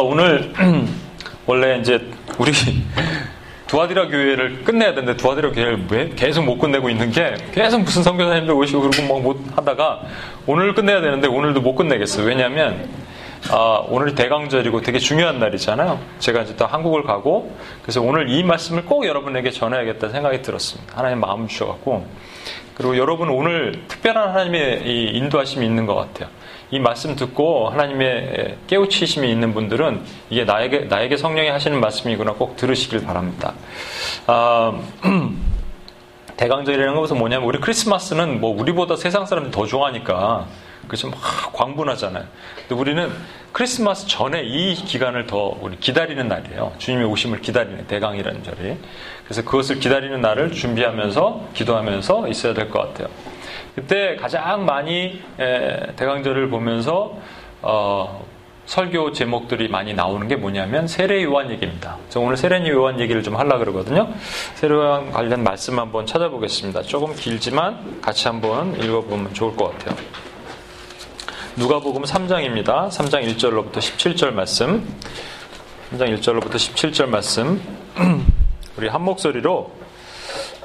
오늘 원래 이제 우리 두아디라 교회를 끝내야 되는데 두아디라 교회를 왜 계속 못 끝내고 있는 게 계속 무슨 선교사님들 오시고 그러고 뭐못 하다가 오늘 끝내야 되는데 오늘도 못 끝내겠어요. 왜냐하면 아, 오늘이 대강절이고 되게 중요한 날이잖아요. 제가 이제 또 한국을 가고 그래서 오늘 이 말씀을 꼭 여러분에게 전해야겠다 생각이 들었습니다. 하나님 마음 주셔갖고 그리고 여러분 오늘 특별한 하나님의 이 인도하심이 있는 것 같아요. 이 말씀 듣고 하나님의 깨우치심이 있는 분들은 이게 나에게 나에게 성령이 하시는 말씀이구나 꼭 들으시길 바랍니다. 아, 대강절이라는 것은 뭐냐면 우리 크리스마스는 뭐 우리보다 세상 사람들이 더 좋아하니까 그래서 막 광분하잖아요. 근데 우리는 크리스마스 전에 이 기간을 더 우리 기다리는 날이에요. 주님의 오심을 기다리는 대강이라는 절이. 그래서 그것을 기다리는 날을 준비하면서 기도하면서 있어야 될 것 같아요. 그때 가장 많이 대강절을 보면서 어, 설교 제목들이 많이 나오는 게 뭐냐면 세례 요한 얘기입니다. 저 오늘 세례 요한 얘기를 좀 하려 그러거든요. 세례 요한 관련 말씀 한번 찾아보겠습니다. 조금 길지만 같이 한번 읽어보면 좋을 것 같아요. 누가복음 3장입니다. 3장 1절로부터 17절 말씀. 3장 1절로부터 17절 말씀. 우리 한 목소리로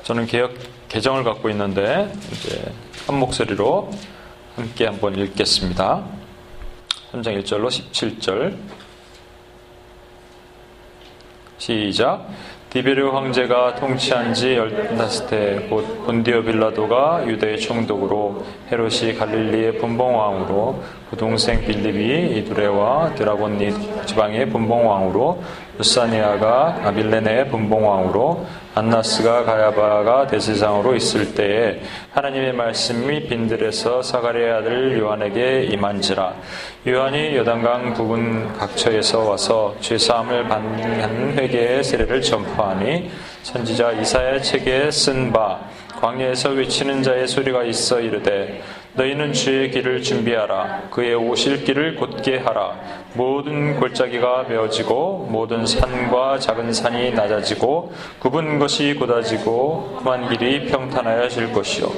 저는 개혁 개정을 갖고 있는데 이제 한 목소리로 함께 한번 읽겠습니다. 3장 1절로 17절. 시작. 디베르 황제가 통치한 지 열다섯 해곧 본디오 빌라도가 유대의 총독으로 헤롯이 갈릴리의 분봉왕으로 부동생 빌립이 이두레와 드라곤니 지방의 분봉왕으로 루사니아가 아빌레네의 분봉왕으로 안나스가 가야바가 대세상으로 있을 때에 하나님의 말씀이 빈들에서 사가리의 아들 요한에게 임한지라. 요한이 여단강 부근 각처에서 와서 죄사함을 받는 회개의 세례를 전파하니 선지자 이사의 책에 쓴 바 광야에서 외치는 자의 소리가 있어 이르되 너희는 주의 길을 준비하라. 그의 오실 길을 곧게 하라. 모든 골짜기가 메어지고 모든 산과 작은 산이 낮아지고 굽은 것이 곧아지고 그만 길이 평탄하여 질 것이요.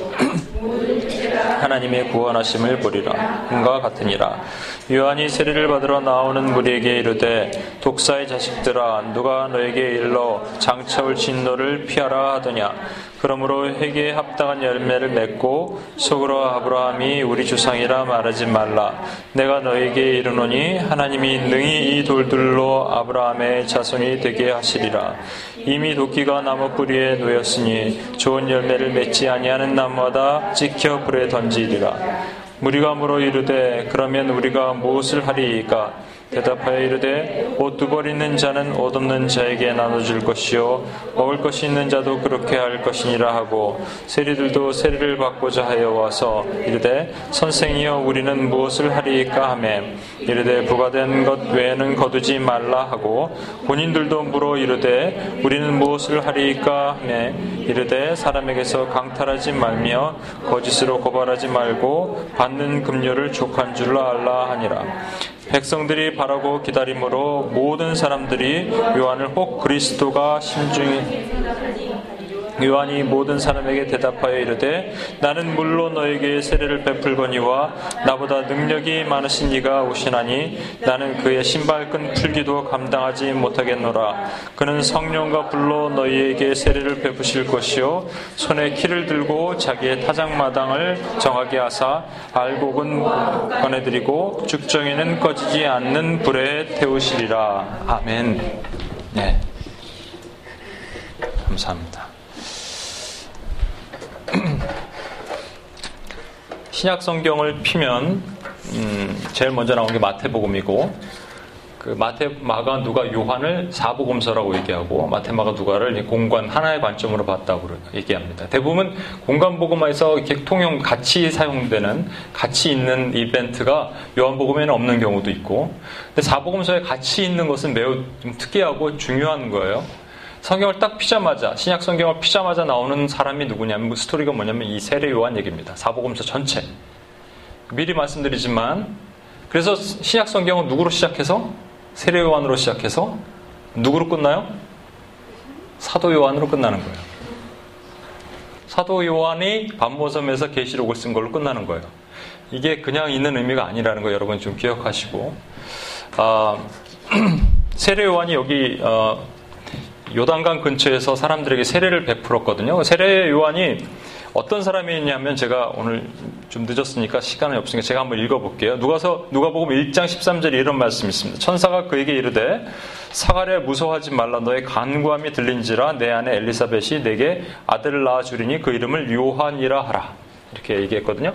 하나님의 구원하심을 보리라. 음과 같으니라. 요한이 세례를 받으러 나오는 무리에게 이르되 독사의 자식들아 누가 너에게 일러 장차올 진노를 피하라 하더냐. 그러므로 회개에 합당한 열매를 맺고 속으로 아브라함이 우리 조상이라 말하지 말라. 내가 너에게 이르노니 하나님이 능히 이 돌들로 아브라함의 자손이 되게 하시리라. 이미 도끼가 나무 뿌리에 놓였으니 좋은 열매를 맺지 아니하는 나무마다 찍혀 불에 던지리라. 무리가 물어 이르되 그러면 우리가 무엇을 하리이까? 대답하여 이르되 옷 두 벌 있는 자는 옷 없는 자에게 나눠줄 것이요 먹을 것이 있는 자도 그렇게 할 것이니라 하고 세리들도 세리를 받고자 하여 와서 이르되 선생이여 우리는 무엇을 하리이까 하매? 이르되 부과된 것 외에는 거두지 말라 하고 본인들도 물어 이르되 우리는 무엇을 하리이까 하매? 이르되 사람에게서 강탈하지 말며 거짓으로 고발하지 말고 받는 금료를 족한 줄로 알라 하니라 백성들이 바라고 기다림으로 모든 사람들이 요한을 혹 그리스도가 심중히 요한이 모든 사람에게 대답하여 이르되 나는 물론 너에게 세례를 베풀거니와 나보다 능력이 많으신 이가 오시나니 나는 그의 신발끈 풀기도 감당하지 못하겠노라. 그는 성령과 불로 너희에게 세례를 베푸실 것이요 손에 키를 들고 자기의 타작마당을 정하게 하사 알곡은 꺼내드리고 죽정에는 꺼지지 않는 불에 태우시리라. 아멘. 네. 감사합니다. 신약 성경을 피면 음, 제일 먼저 나온 게 마태복음이고 그 마테마가 누가 요한을 사복음서라고 얘기하고 마테마가 누가를 공관 하나의 관점으로 봤다고 얘기합니다. 대부분 공관복음에서 이렇게 통용 같이 사용되는 같이 있는 이벤트가 요한복음에는 없는 경우도 있고 근데 사복음서에 같이 있는 것은 매우 좀 특이하고 중요한 거예요. 성경을 딱 피자마자 신약 성경을 피자마자 나오는 사람이 누구냐면 그 스토리가 뭐냐면 이 세례 요한 얘기입니다. 사복음서 전체. 미리 말씀드리지만 그래서 신약 성경은 누구로 시작해서 세례 요한으로 시작해서 누구로 끝나요? 사도 요한으로 끝나는 거예요. 사도 요한이 반모섬에서 계시록을 쓴 걸로 끝나는 거예요. 이게 그냥 있는 의미가 아니라는 거 여러분 좀 기억하시고 아, 세례 요한이 여기 어, 요단강 근처에서 사람들에게 세례를 베풀었거든요. 세례 요한이 어떤 사람이냐면 제가 오늘 좀 늦었으니까 시간이 없으니까 제가 한번 읽어볼게요. 누가서 누가복음 1장 13절에 이런 말씀이 있습니다. 천사가 그에게 이르되 사가랴 무서워하지 말라 너의 간구함이 들린지라 내 아내 엘리사벳이 내게 아들을 낳아 주리니 그 이름을 요한이라 하라 이렇게 얘기했거든요.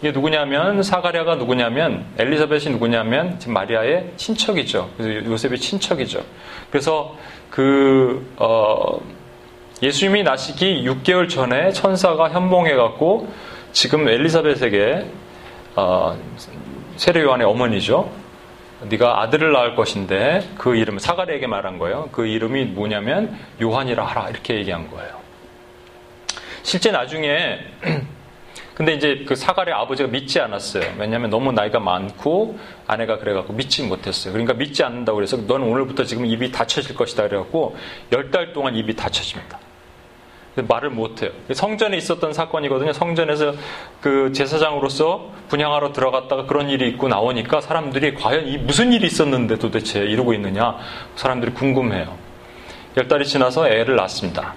이게 누구냐면 사가랴가 누구냐면 엘리사벳이 누구냐면 지금 마리아의 친척이죠. 그래서 요셉의 친척이죠. 그래서 그 어, 예수님이 나시기 6개월 전에 천사가 현몽해갖고 지금 엘리사벳에게 어, 세례 요한의 어머니죠. 네가 아들을 낳을 것인데 그 이름을 사가랴에게 말한 거예요. 그 이름이 뭐냐면 요한이라 하라 이렇게 얘기한 거예요. 실제 나중에 근데 이제 그 사가랴 아버지가 믿지 않았어요. 왜냐하면 너무 나이가 많고 아내가 그래갖고 믿지 못했어요. 그러니까 믿지 않는다고 그래서 너는 오늘부터 지금 입이 닫혀질 것이다 그래갖고 열 달 동안 입이 닫혀집니다. 말을 못해요. 성전에 있었던 사건이거든요. 성전에서 그 제사장으로서 분양하러 들어갔다가 그런 일이 있고 나오니까 사람들이 과연 이 무슨 일이 있었는데 도대체 이러고 있느냐 사람들이 궁금해요. 열 달이 지나서 애를 낳습니다.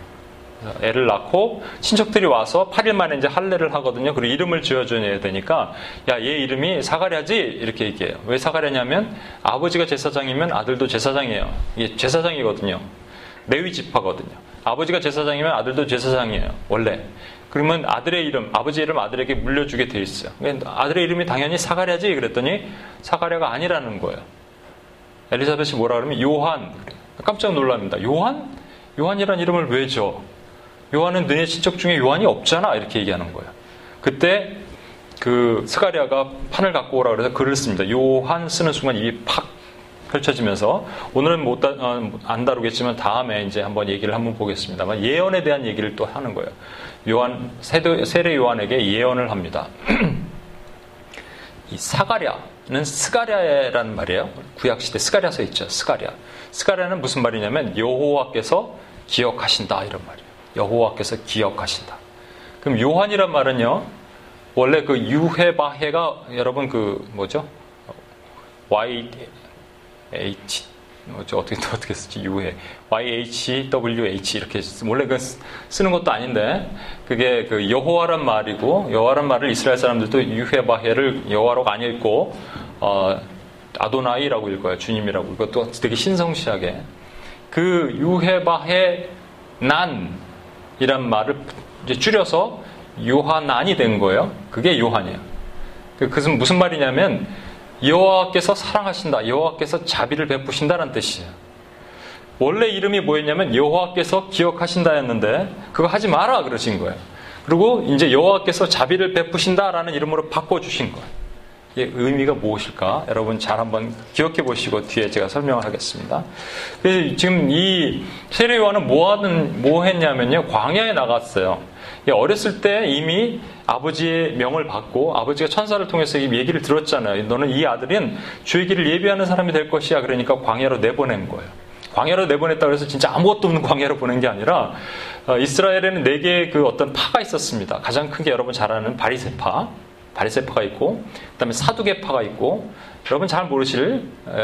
애를 낳고 친척들이 와서 8일 만에 이제 할례를 하거든요. 그리고 이름을 지어줘야 되니까 야 얘 이름이 사가랴지 이렇게 얘기해요. 왜 사가랴냐면 아버지가 제사장이면 아들도 제사장이에요. 이게 제사장이거든요. 레위 지파거든요. 아버지가 제사장이면 아들도 제사장이에요. 원래. 그러면 아들의 이름, 아버지 이름 아들에게 물려주게 돼 있어요. 아들의 이름이 당연히 사가랴지 그랬더니 사가랴가 아니라는 거예요. 엘리사벳이 뭐라 그러면 요한. 깜짝 놀랍니다. 요한? 요한이란 이름을 왜 줘? 요한은 너네 친척 중에 요한이 없잖아. 이렇게 얘기하는 거예요. 그때 그 사가랴가 판을 갖고 오라 그래서 글을 씁니다. 요한 쓰는 순간 입이 팍 펼쳐지면서 오늘은 못 다, 어, 안 다루겠지만 다음에 이제 한번 얘기를 한번 보겠습니다만 예언에 대한 얘기를 또 하는 거예요. 요한 세례, 세례 요한에게 예언을 합니다. 이 사가랴는 스가랴라는 말이에요. 구약 시대 스가랴서 있죠. 스가랴. 스가랴는 무슨 말이냐면 여호와께서 기억하신다 이런 말이에요. 여호와께서 기억하신다. 그럼 요한이란 말은요. 원래 그 유해바해가 여러분 그 뭐죠? Y H 뭐죠 어떻게 어떻게 쓰지 유해 Y H W H 이렇게 원래 그 쓰는 것도 아닌데 그게 그 여호와란 말이고 여호와란 말을 이스라엘 사람들도 유해바해를 여호와로 안 읽고 어, 아도나이라고 읽어요 주님이라고 이것도 되게 신성시하게 그 유해바해 난 이란 말을 이제 줄여서 요한안이 된 거예요. 그게 요한이에요. 그, 그것은 무슨 말이냐면 여호와께서 사랑하신다. 여호와께서 자비를 베푸신다는 뜻이에요. 원래 이름이 뭐였냐면 여호와께서 기억하신다였는데 그거 하지 마라 그러신 거예요. 그리고 이제 여호와께서 자비를 베푸신다라는 이름으로 바꿔 주신 거예요. 이게 의미가 무엇일까? 여러분 잘 한번 기억해 보시고 뒤에 제가 설명을 하겠습니다. 지금 이 세례요한은 뭐 하는, 뭐 했냐면요. 광야에 나갔어요. 어렸을 때 이미 아버지의 명을 받고 아버지가 천사를 통해서 이 얘기를 들었잖아요. 너는 이 아들은 주의 길을 예비하는 사람이 될 것이야. 그러니까 광야로 내보낸 거예요. 광야로 내보냈다고 해서 진짜 아무것도 없는 광야로 보낸 게 아니라 어, 이스라엘에는 네 개의 그 어떤 파가 있었습니다. 가장 큰 게 여러분 잘 아는 바리세파, 바리세파가 있고 그다음에 사두개파가 있고 여러분 잘 모르실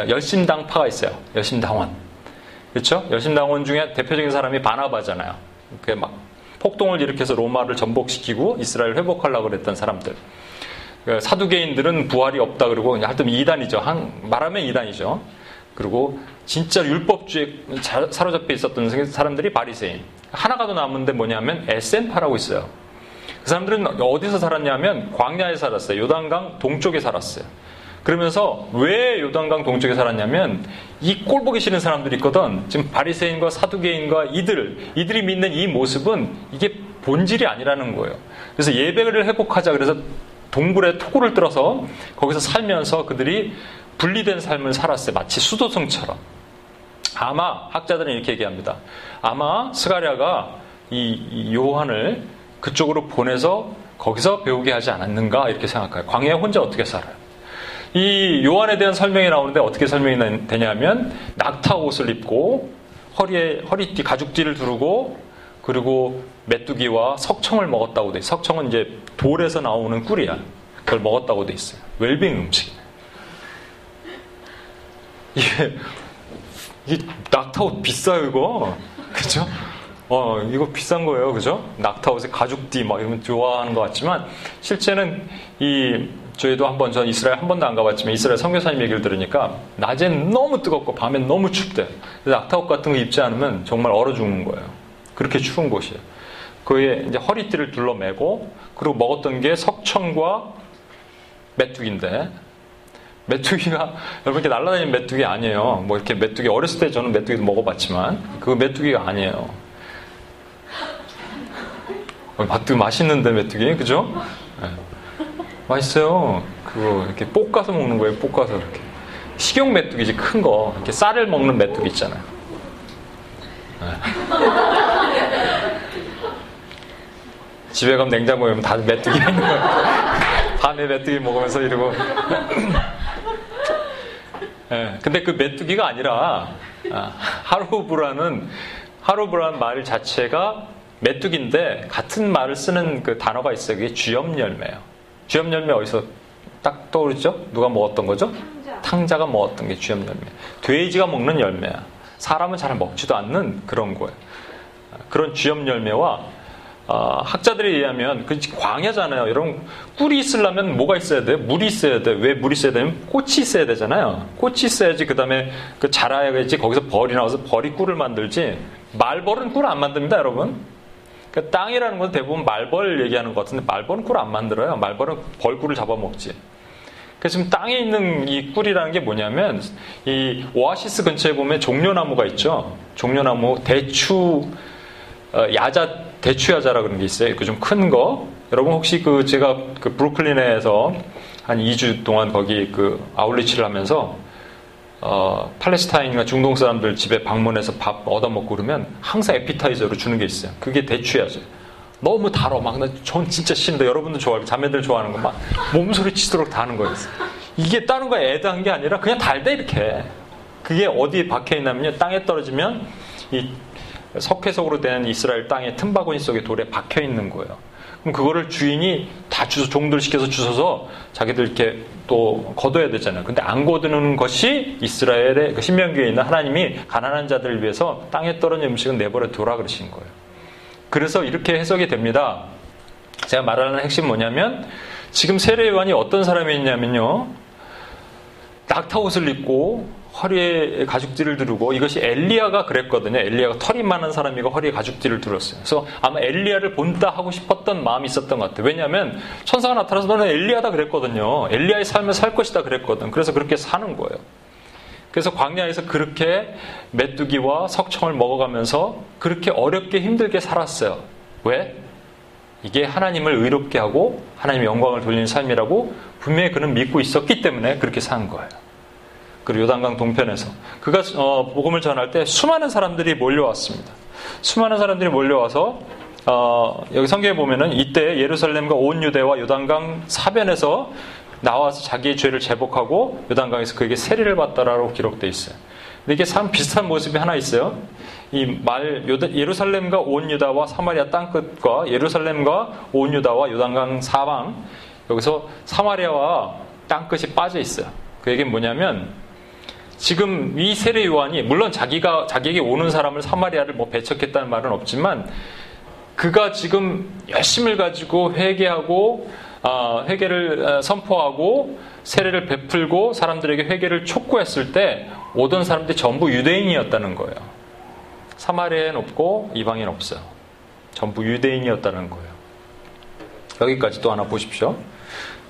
열심당파가 있어요. 열심당원. 그렇죠? 열심당원 중에 대표적인 사람이 바나바잖아요. 그게 막 폭동을 일으켜서 로마를 전복시키고 이스라엘 회복하려고 그랬던 사람들. 그 사두개인들은 부활이 없다 그러고 하여튼 이단이죠. 한, 말하면 이단이죠. 그리고 진짜 율법주의에 사로잡혀 있었던 사람들이 바리새인. 하나가 더 남은데 뭐냐면 에센파라고 있어요. 그 사람들은 어디서 살았냐면 광야에 살았어요. 요단강 동쪽에 살았어요. 그러면서 왜 요단강 동쪽에 살았냐면 이 꼴보기 싫은 사람들이 있거든. 지금 바리새인과 사두개인과 이들 이들이 믿는 이 모습은 이게 본질이 아니라는 거예요. 그래서 예배를 회복하자 그래서 동굴에 토굴을 뚫어서 거기서 살면서 그들이 분리된 삶을 살았어요. 마치 수도성처럼. 아마 학자들은 이렇게 얘기합니다. 아마 스가랴가 이 요한을 그쪽으로 보내서 거기서 배우게 하지 않았는가 이렇게 생각해요. 광야에 혼자 어떻게 살아요? 이 요한에 대한 설명이 나오는데 어떻게 설명이 되냐면 낙타 옷을 입고 허리에 허리띠 가죽띠를 두르고 그리고 메뚜기와 석청을 먹었다고 돼. 석청은 이제 돌에서 나오는 꿀이야. 그걸 먹었다고 돼 있어요. 웰빙 음식. 이게, 이게 낙타 옷 비싸요, 이거. 그죠? 어, 이거 비싼 거예요. 그죠? 낙타 옷에 가죽띠 막 이러면 좋아하는 것 같지만, 실제는 이, 저희도 한번, 전 이스라엘 한 번도 안 가봤지만, 이스라엘 선교사님 얘기를 들으니까, 낮엔 너무 뜨겁고, 밤엔 너무 춥대. 낙타옷 같은 거 입지 않으면 정말 얼어 죽는 거예요. 그렇게 추운 곳이에요. 그에 이제 허리띠를 둘러매고, 그리고 먹었던 게 석청과 메뚜기인데, 메뚜기가 여러분 이렇게 날아다니는 메뚜기 아니에요. 뭐 이렇게 메뚜기 어렸을 때 저는 메뚜기도 먹어봤지만 그 메뚜기가 아니에요. 맛도 맛있는데 메뚜기 그죠? 네. 맛있어요. 그거 이렇게 볶아서 먹는 거예요. 볶아서 이렇게 식용 메뚜기지 큰 거. 이렇게 쌀을 먹는 메뚜기 있잖아요. 네. 집에 가면 냉장고에 보면 다 메뚜기 있는 거예요. 밤에 메뚜기 먹으면서 이러고. 네. 근데 그 메뚜기가 아니라 아, 하루브라는 하루브라는 말 자체가 메뚜기인데 같은 말을 쓰는 그 단어가 있어요. 그게 쥐염 열매예요. 쥐염 열매 어디서 딱 떠오르죠? 누가 먹었던 거죠? 탕자. 가 먹었던 게 쥐염 열매. 돼지가 먹는 열매야. 사람은 잘 먹지도 않는 그런 거예요. 그런 쥐염 열매와 어, 학자들에 의하면 그 광야잖아요. 여러분 꿀이 있으려면 뭐가 있어야 돼? 물이 있어야 돼. 왜 물이 있어야 되면 꽃이 있어야 되잖아요. 꽃이 있어야지 그 다음에 그 자라야지 거기서 벌이 나와서 벌이 꿀을 만들지. 말벌은 꿀 안 만듭니다, 여러분. 그 땅이라는 건 대부분 말벌 얘기하는 것 같은데 말벌은 꿀 안 만들어요. 말벌은 벌꿀을 잡아먹지. 그래서 지금 땅에 있는 이 꿀이라는 게 뭐냐면 이 오아시스 근처에 보면 종려나무가 있죠. 종려나무 대추 어, 야자 대추 야자라 그런 게 있어요. 그 좀 큰 거. 여러분 혹시 그 제가 그 브루클린에서 한 2주 동안 거기 그 아울리치를 하면서 어, 팔레스타인과 중동 사람들 집에 방문해서 밥 얻어먹고 그러면 항상 에피타이저로 주는 게 있어요. 그게 대추야죠. 너무 달어. 막, 전 진짜 싫은데 여러분들 좋아하고 자매들 좋아하는 거 막 몸소리 치도록 다는 거예요. 이게 다른 거에 애다한 게 아니라 그냥 달대 이렇게. 그게 어디에 박혀 있냐면요. 땅에 떨어지면 이 석회석으로 된 이스라엘 땅의 틈바구니 속에 돌에 박혀 있는 거예요. 그럼 그거를 주인이 다 주소 종들 시켜서 주셔서 자기들 이렇게 또 거둬야 되잖아요. 근데 안 거두는 것이 이스라엘의 그 신명기에 있는 하나님이 가난한 자들을 위해서 땅에 떨어진 음식은 내버려 두라 그러신 거예요. 그래서 이렇게 해석이 됩니다. 제가 말하는 핵심 뭐냐면 지금 세례요한이 어떤 사람이 있냐면요. 낙타 옷을 입고 허리에 가죽띠를 두르고 이것이 엘리야가 그랬거든요. 엘리야가 털이 많은 사람이고 허리에 가죽띠를 두었어요. 그래서 아마 엘리야를 본따 하고 싶었던 마음이 있었던 것 같아요. 왜냐하면 천사가 나타나서 너는 엘리야다 그랬거든요. 엘리야의 삶을 살 것이다 그랬거든. 그래서 그렇게 사는 거예요. 그래서 광야에서 그렇게 메뚜기와 석청을 먹어가면서 그렇게 어렵게 힘들게 살았어요. 왜? 이게 하나님을 의롭게 하고 하나님의 영광을 돌리는 삶이라고 분명히 그는 믿고 있었기 때문에 그렇게 산 거예요. 그리고 요단강 동편에서 그가 어, 복음을 전할 때 수많은 사람들이 몰려왔습니다. 수많은 사람들이 몰려와서 어, 여기 성경에 보면은 이때 예루살렘과 온 유대와 요단강 사변에서 나와서 자기의 죄를 제복하고 요단강에서 그에게 세례를 받다라고 기록되어 있어요. 근데 이게 참 비슷한 모습이 하나 있어요. 이 말 예루살렘과 온 유다와 사마리아 땅 끝과 예루살렘과 온 유다와 요단강 사방 여기서 사마리아와 땅 끝이 빠져 있어요. 그 얘기는 뭐냐면 지금 이 세례 요한이 물론 자기가 자기에게 오는 사람을 사마리아를 뭐 배척했다는 말은 없지만 그가 지금 열심을 가지고 회개하고 어, 회개를 어, 선포하고 세례를 베풀고 사람들에게 회개를 촉구했을 때 오던 사람들이 전부 유대인이었다는 거예요. 사마리아엔 없고 이방인 없어요. 전부 유대인이었다는 거예요. 여기까지 또 하나 보십시오.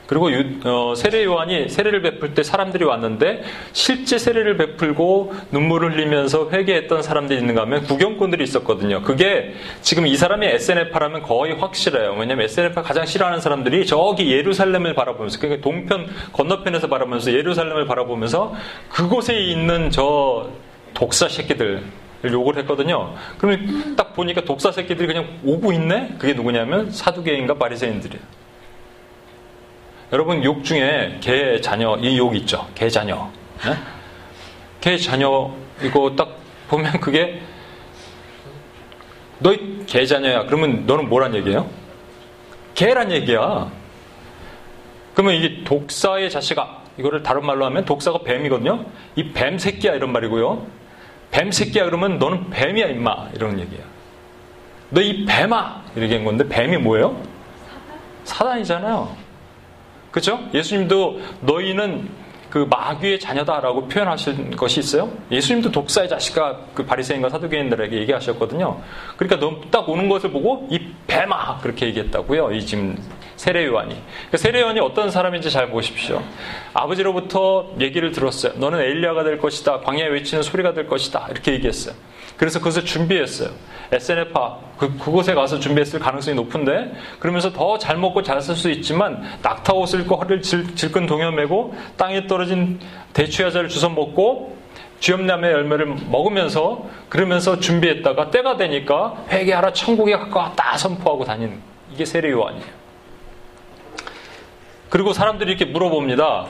그리고 유, 어, 세례 요한이 세례를 베풀 때 사람들이 왔는데 실제 세례를 베풀고 눈물을 흘리면서 회개했던 사람들이 있는가 하면 구경꾼들이 있었거든요. 그게 지금 이 사람이 SNF라면 거의 확실해요. 왜냐하면 SNF 가장 싫어하는 사람들이 저기 예루살렘을 바라보면서 그러니까 동편 건너편에서 바라보면서 예루살렘을 바라보면서 그곳에 있는 저 독사 새끼들 욕을 했거든요. 그러면 딱 보니까 독사 새끼들이 그냥 오고 있네? 그게 누구냐면 사두개인가 바리새인들이에요. 여러분 욕 중에 개 자녀 이 욕 있죠. 개 자녀. 네? 개 자녀 이거 딱 보면 그게 너희 개 자녀야. 그러면 너는 뭐란 얘기예요? 개란 얘기야. 그러면 이게 독사의 자식아 이거를 다른 말로 하면 독사가 뱀이거든요. 이 뱀 새끼야 이런 말이고요. 뱀 새끼야 그러면 너는 뱀이야 임마 이런 얘기야. 너 이 뱀아 이렇게 한 건데 뱀이 뭐예요? 사단이잖아요. 그렇죠? 예수님도 너희는 그 마귀의 자녀다라고 표현하신 것이 있어요. 예수님도 독사의 자식과 그 바리새인과 사두개인들에게 얘기하셨거든요. 그러니까 너 딱 오는 것을 보고 이 뱀아 그렇게 얘기했다고요. 이 지금 세례 요한이. 그러니까 세례 요한이 어떤 사람인지 잘 보십시오. 아버지로부터 얘기를 들었어요. 너는 엘리야가 될 것이다. 광야에 외치는 소리가 될 것이다. 이렇게 얘기했어요. 그래서 그것을 준비했어요. SNF파 그, 그곳에 가서 준비했을 가능성이 높은데 그러면서 더 잘 먹고 잘살수 있지만 낙타 옷을 입고 허리를 질, 질끈 동여매고 땅에 떨어진 대추야자를 주워 먹고 주염나무의 열매를 먹으면서 그러면서 준비했다가 때가 되니까 회개하라 천국에 가까웠다 선포하고 다니는 이게 세례 요한이에요. 그리고 사람들이 이렇게 물어봅니다.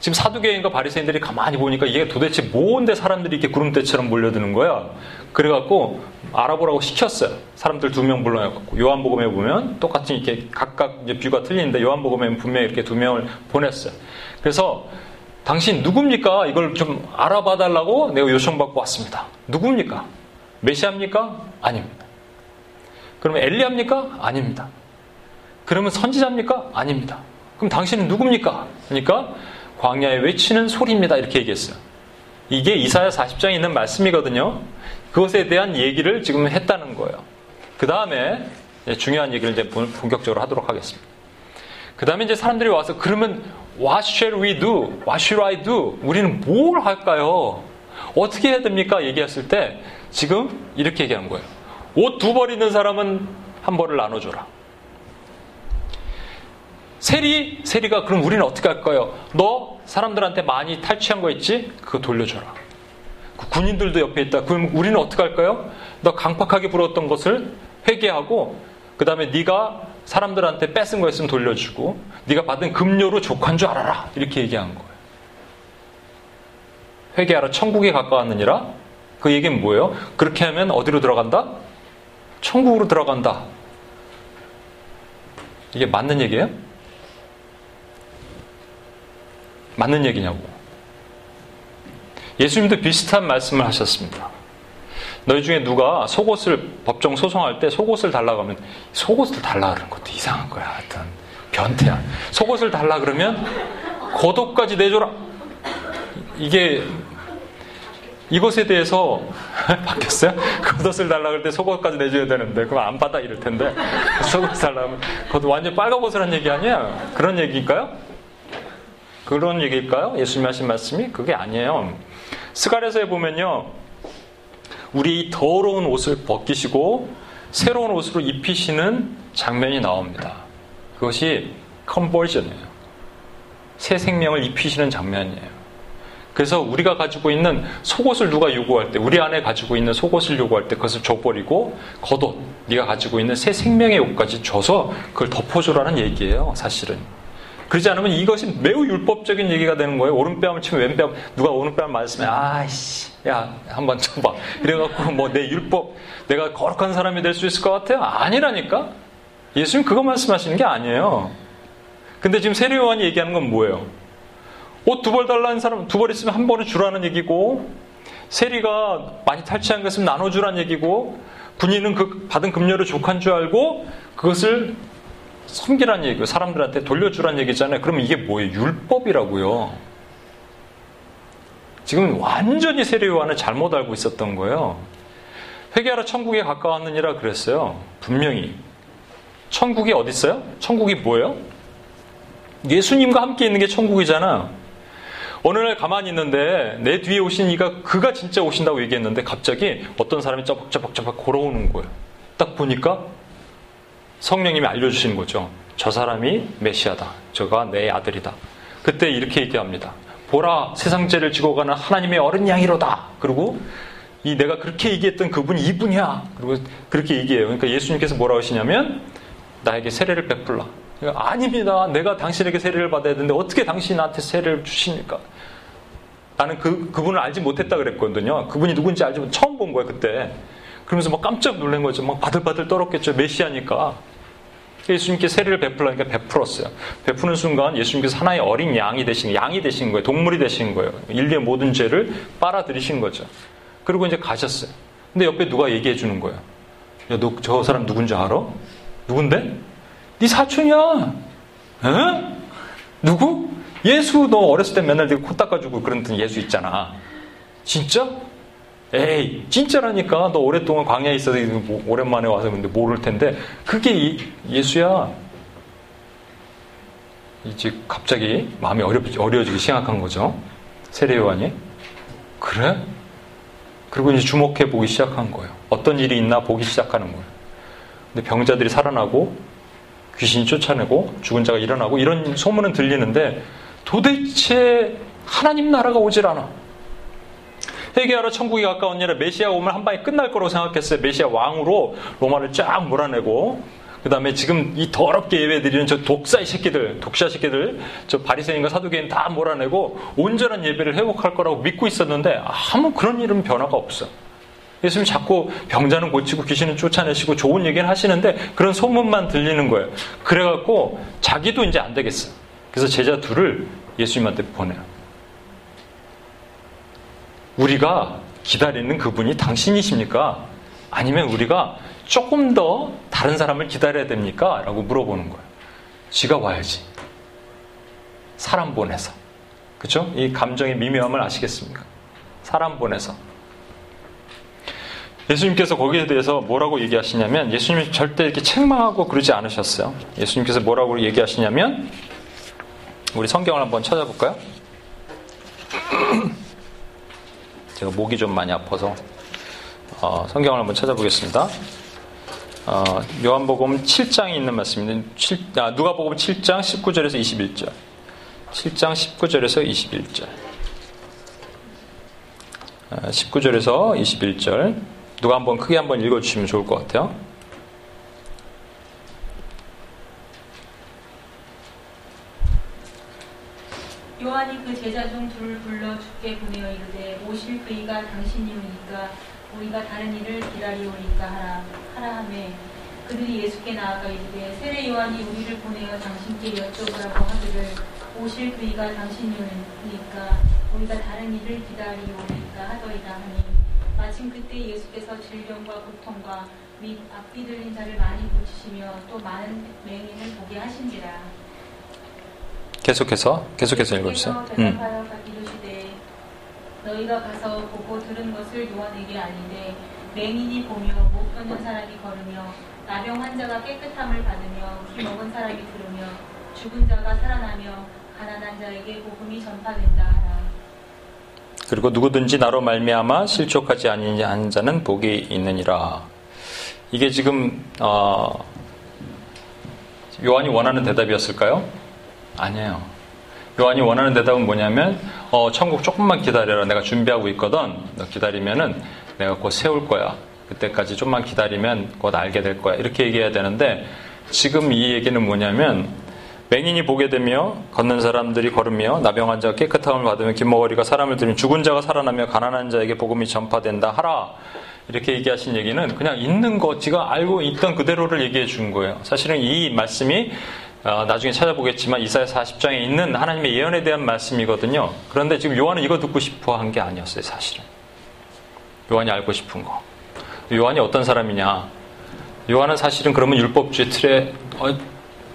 지금 사두개인과 바리새인들이 가만히 보니까 이게 도대체 뭔데 사람들이 이렇게 구름대처럼 몰려드는 거야. 그래갖고 알아보라고 시켰어요. 사람들 두 명 불러갖고 요한복음에 보면 똑같은 이렇게 각각 이제 뷰가 틀리는데 요한복음에 분명히 이렇게 두 명을 보냈어요. 그래서 당신 누굽니까? 이걸 좀 알아봐 달라고 내가 요청받고 왔습니다. 누굽니까? 메시아입니까? 아닙니다. 그러면 엘리야입니까? 아닙니다. 그러면 선지자입니까? 아닙니다. 그럼 당신은 누굽니까? 그러니까 광야에 외치는 소리입니다. 이렇게 얘기했어요. 이게 이사야 40장에 있는 말씀이거든요. 그것에 대한 얘기를 지금 했다는 거예요. 그 다음에 중요한 얘기를 이제 본격적으로 하도록 하겠습니다. 그 다음에 이제 사람들이 와서 그러면 What shall we do? What should I do? 우리는 뭘 할까요? 어떻게 해야 됩니까? 얘기했을 때 지금 이렇게 얘기하는 거예요. 옷 두 벌 있는 사람은 한 벌을 나눠줘라. 세리, 세리가 그럼 우리는 어떻게 할까요? 너 사람들한테 많이 탈취한 거 있지? 그거 돌려줘라. 그 군인들도 옆에 있다. 그럼 우리는 어떻게 할까요? 너 강팍하게 불었던 것을 회개하고 그 다음에 네가 사람들한테 뺏은 거 있으면 돌려주고 네가 받은 급료로 족한 줄 알아라. 이렇게 얘기한 거예요. 회개하라. 천국에 가까웠느니라. 그 얘기는 뭐예요? 그렇게 하면 어디로 들어간다? 천국으로 들어간다. 이게 맞는 얘기예요? 맞는 얘기냐고. 예수님도 비슷한 말씀을 하셨습니다. 너희 중에 누가 속옷을 법정 소송할 때 속옷을 달라 고 하면 속옷을 달라 그러는 것도 이상한 거야. 하여튼 변태야. 속옷을 달라 그러면 겉옷까지 내줘라. 이게 이것에 대해서 바뀌었어요? 겉옷을 달라 그럴 때 속옷까지 내줘야 되는데 그럼 안 받아 이럴 텐데 속옷 달라 하면 겉 완전 빨간 옷을 한 얘기 아니야? 그런 얘기일까요? 그런 얘기일까요? 예수님 하신 말씀이 그게 아니에요. 스가랴서에 보면요. 우리 더러운 옷을 벗기시고 새로운 옷으로 입히시는 장면이 나옵니다. 그것이 컨버전이에요. 새 생명을 입히시는 장면이에요. 그래서 우리가 가지고 있는 속옷을 누가 요구할 때, 우리 안에 가지고 있는 속옷을 요구할 때 그것을 줘버리고 겉옷, 네가 가지고 있는 새 생명의 옷까지 줘서 그걸 덮어주라는 얘기예요, 사실은. 그러지 않으면 이것이 매우 율법적인 얘기가 되는 거예요. 오른뺨을 치면 왼뺨, 누가 오른뺨을 맞으면, 아이씨, 야, 한번 쳐봐. 이래갖고 뭐 내 율법, 내가 거룩한 사람이 될 수 있을 것 같아요? 아니라니까? 예수님 그거 말씀하시는 게 아니에요. 근데 지금 세례요한이 얘기하는 건 뭐예요? 옷 두 벌 달라는 사람 두 벌 있으면 한 벌을 주라는 얘기고 세리가 많이 탈취한 것은 나눠주라는 얘기고 군인은 그 받은 급료를 족한 줄 알고 그것을 섬기라는 얘기고 사람들한테 돌려주라는 얘기잖아요. 그러면 이게 뭐예요? 율법이라고요. 지금 완전히 세례요한을 잘못 알고 있었던 거예요. 회개하러 천국에 가까웠느니라 그랬어요. 분명히. 천국이 어디 있어요? 천국이 뭐예요? 예수님과 함께 있는 게 천국이잖아. 어느 날 가만히 있는데 내 뒤에 오신 이가 그가 진짜 오신다고 얘기했는데 갑자기 어떤 사람이 쩌벅쩌벅쩌벅 걸어오는 거예요. 딱 보니까 성령님이 알려주시는 거죠. 저 사람이 메시아다. 저가 내 아들이다. 그때 이렇게 얘기합니다. 보라 세상 죄를 지고 가는 하나님의 어린 양이로다. 그리고 이 내가 그렇게 얘기했던 그분이 이분이야. 그리고 그렇게 얘기해요. 그러니까 예수님께서 뭐라고 하시냐면 나에게 세례를 베풀라. 그러니까 아닙니다. 내가 당신에게 세례를 받아야 되는데 어떻게 당신이 나한테 세례를 주십니까? 나는 그, 그분을 알지 못했다 그랬거든요. 그분이 누군지 알지 못 처음 본 거예요, 그때. 그러면서 막 깜짝 놀란 거죠. 막 바들바들 떨었겠죠. 메시아니까. 예수님께 세례를 베풀라니까 베풀었어요. 베푸는 순간 예수님께서 하나의 어린 양이 되신 양이 되신 거예요. 동물이 되신 거예요. 인류의 모든 죄를 빨아들이신 거죠. 그리고 이제 가셨어요. 근데 옆에 누가 얘기해 주는 거예요. 야, 너 저 사람 누군지 알아? 누군데? 네 사촌이야. 에? 누구? 예수 너 어렸을 때 맨날 네코 닦아주고 그런 예수 있잖아. 진짜? 에이, 진짜라니까. 너 오랫동안 광야에 있어서 뭐 오랜만에 와서 근데 모를 텐데. 그게 예수야. 이제 갑자기 마음이 어려, 어려워지기 시작한 거죠. 세례요한이. 그래? 그리고 이제 주목해 보기 시작한 거예요. 어떤 일이 있나 보기 시작하는 거예요. 근데 병자들이 살아나고 귀신이 쫓아내고 죽은 자가 일어나고 이런 소문은 들리는데 도대체 하나님 나라가 오질 않아. 회개하러 천국이 가까운 일에 메시아 오면 한 방에 끝날 거라고 생각했어요. 메시아 왕으로 로마를 쫙 몰아내고 그 다음에 지금 이 더럽게 예배드리는 저 독사의 새끼들, 독샤 새끼들, 저 바리새인과 사두개인 다 몰아내고 온전한 예배를 회복할 거라고 믿고 있었는데 아무 그런 일은 변화가 없어. 예수님 자꾸 병자는 고치고 귀신은 쫓아내시고 좋은 얘기는 하시는데 그런 소문만 들리는 거예요. 그래갖고 자기도 이제 안 되겠어. 그래서 제자 둘을 예수님한테 보내요. 우리가 기다리는 그분이 당신이십니까? 아니면 우리가 조금 더 다른 사람을 기다려야 됩니까? 라고 물어보는 거예요. 쥐가 와야지. 사람 보내서. 그쵸? 이 감정의 미묘함을 아시겠습니까? 사람 보내서. 예수님께서 거기에 대해서 뭐라고 얘기하시냐면 예수님이 절대 이렇게 책망하고 그러지 않으셨어요. 예수님께서 뭐라고 얘기하시냐면 우리 성경을 한번 찾아볼까요? 제가 목이 좀 많이 아파서 어, 성경을 한번 찾아보겠습니다. 어, 요한복음 7장에 있는 말씀입니다. 7, 아, 누가복음 7장 19절에서 21절. 7장 19절에서 21절. 아, 19절에서 21절. 누가 한번 크게 한번 읽어주시면 좋을 것 같아요. 요한이 그 제자 중 둘을 불러 죽게 보내어 이르되 오실 그이가 당신이오니까 우리가 다른 일을 기다리오니까 하라 하라 하매. 그들이 예수께 나아가 이르되 세례 요한이 우리를 보내어 당신께 여쭤보라고 하기를 오실 그이가 당신이오니까 우리가 다른 일을 기다리오니까 하더이다 하니 마침 그때 예수께서 질병과 고통과 및 앞뒤 들린 자를 많이 고치시며 또 많은 맹인을 보게 하신지라 계속해서 계속해서 읽어주세요. 대답하여 이르시되 너희가 가서 보고 들은 것을 요한에게 아니되 맹인이 보며 못 걷는 사람이 걸으며 나병 환자가 깨끗함을 받으며 피 먹은 사람이 들으며 죽은 자가 살아나며 가난한 자에게 복음이 전파된다 하라. 그리고 누구든지 나로 말미암아 실족하지 아니한 자는 복이 있느니라. 이게 지금 어, 요한이 원하는 대답이었을까요? 아니에요. 요한이 원하는 대답은 뭐냐면 어, 천국 조금만 기다려라. 내가 준비하고 있거든. 너 기다리면은 내가 곧 세울 거야. 그때까지 좀만 기다리면 곧 알게 될 거야. 이렇게 얘기해야 되는데 지금 이 얘기는 뭐냐면 맹인이 보게 되며 걷는 사람들이 걸으며 나병 환자가 깨끗함을 받으며 김머거리가 사람을 들으며 죽은 자가 살아나며 가난한 자에게 복음이 전파된다 하라. 이렇게 얘기하신 얘기는 그냥 있는 것, 지가 알고 있던 그대로를 얘기해 준 거예요. 사실은 이 말씀이 어, 나중에 찾아보겠지만 이사야 40장에 있는 하나님의 예언에 대한 말씀이거든요. 그런데 지금 요한은 이거 듣고 싶어 한 게 아니었어요, 사실은. 요한이 알고 싶은 거. 요한이 어떤 사람이냐? 요한은 사실은 그러면 율법주의 틀에 어,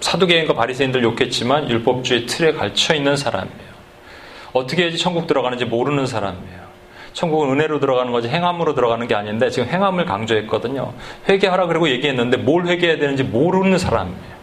사두개인과 바리새인들 욕했지만 율법주의 틀에 갇혀 있는 사람이에요. 어떻게 해야지 천국 들어가는지 모르는 사람이에요. 천국은 은혜로 들어가는 거지 행함으로 들어가는 게 아닌데 지금 행함을 강조했거든요. 회개하라 그러고 얘기했는데 뭘 회개해야 되는지 모르는 사람이에요.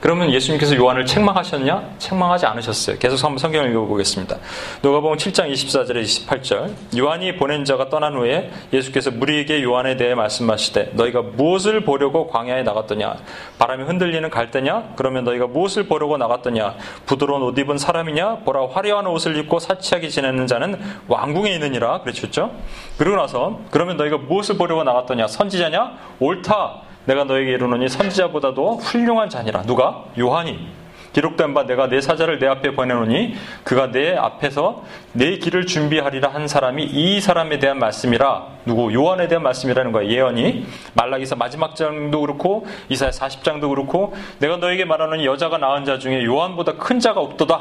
그러면 예수님께서 요한을 책망하셨냐? 책망하지 않으셨어요. 계속 한번 성경을 읽어보겠습니다. 누가복음 7장 24절에 28절. 요한이 보낸 자가 떠난 후에 예수께서 무리에게 요한에 대해 말씀하시되 너희가 무엇을 보려고 광야에 나갔더냐? 바람이 흔들리는 갈대냐? 그러면 너희가 무엇을 보려고 나갔더냐? 부드러운 옷 입은 사람이냐? 보라 화려한 옷을 입고 사치하게 지내는 자는 왕궁에 있느니라. 그랬죠? 그러고 나서 그러면 너희가 무엇을 보려고 나갔더냐? 선지자냐? 옳다. 내가 너에게 이르노니 선지자보다도 훌륭한 자니라. 누가? 요한이. 기록된 바 내가 내 사자를 내 앞에 보내노니 그가 내 앞에서 내 길을 준비하리라 한 사람이 이 사람에 대한 말씀이라. 누구? 요한에 대한 말씀이라는 거야 예언이. 말라기서 마지막 장도 그렇고 이사야 40장도 그렇고 내가 너에게 말하는 여자가 낳은 자 중에 요한보다 큰 자가 없도다.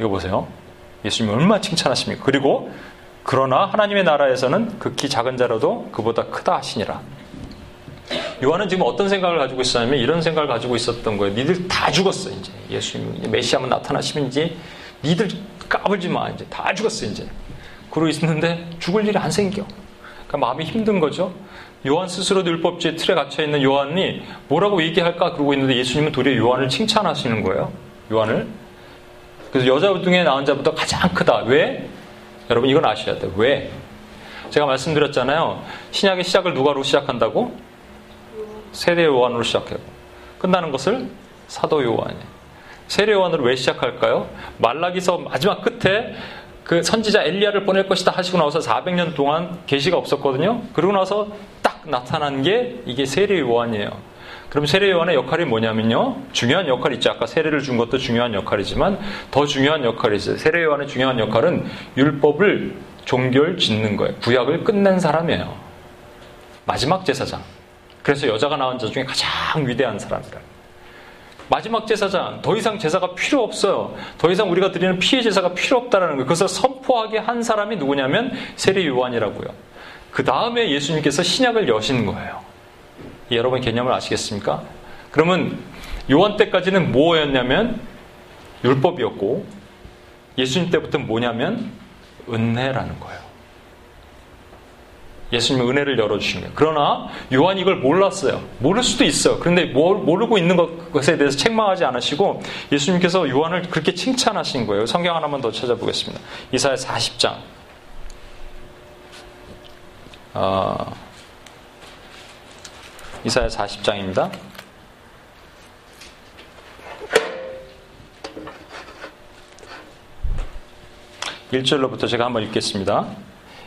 이거 보세요. 예수님이 얼마나 칭찬하십니까? 그리고 그러나 하나님의 나라에서는 극히 작은 자라도 그보다 크다 하시니라 요한은 지금 어떤 생각을 가지고 있었냐면 이런 생각을 가지고 있었던 거예요. 니들 다 죽었어 이제 예수님 메시아만 나타나시면 이제 니들 까불지 마 이제 다 죽었어 이제 그러고 있는데 죽을 일이 안 생겨. 그러니까 마음이 힘든 거죠. 요한 스스로도 율법주의 틀에 갇혀 있는 요한이 뭐라고 얘기할까 그러고 있는데 예수님은 도리어 요한을 칭찬하시는 거예요. 요한을. 그래서 여자 중에 낳은 자보다 가장 크다. 왜? 여러분 이건 아셔야 돼요. 왜? 제가 말씀드렸잖아요. 신약의 시작을 누가로 시작한다고? 세례 요한으로 시작해요. 끝나는 것을 사도 요한이에요. 세례 요한으로 왜 시작할까요? 말라기서 마지막 끝에 그 선지자 엘리야를 보낼 것이다 하시고 나서 400년 동안 계시가 없었거든요. 그러고 나서 딱 나타난 게 이게 세례 요한이에요. 그럼 세례 요한의 역할이 뭐냐면요. 중요한 역할이 있죠. 아까 세례를 준 것도 중요한 역할이지만 더 중요한 역할이 있어요. 세례 요한의 중요한 역할은 율법을 종결 짓는 거예요. 구약을 끝낸 사람이에요. 마지막 제사장. 그래서 여자가 낳은 자 중에 가장 위대한 사람이라. 마지막 제사장, 더 이상 제사가 필요 없어요. 더 이상 우리가 드리는 피해 제사가 필요 없다라는 거예요. 그것을 선포하게 한 사람이 누구냐면 세례 요한이라고요. 그 다음에 예수님께서 신약을 여신 거예요. 여러분 개념을 아시겠습니까? 그러면 요한 때까지는 뭐였냐면 율법이었고 예수님 때부터는 뭐냐면 은혜라는 거예요. 예수님은 은혜를 열어주신 거예요. 그러나 요한이 이걸 몰랐어요. 모를 수도 있어요. 그런데 모르고 있는 것에 대해서 책망하지 않으시고 예수님께서 요한을 그렇게 칭찬하신 거예요. 성경 하나만 더 찾아보겠습니다. 이사야 40장. 어, 이사야 40장입니다. 1절로부터 제가 한번 읽겠습니다.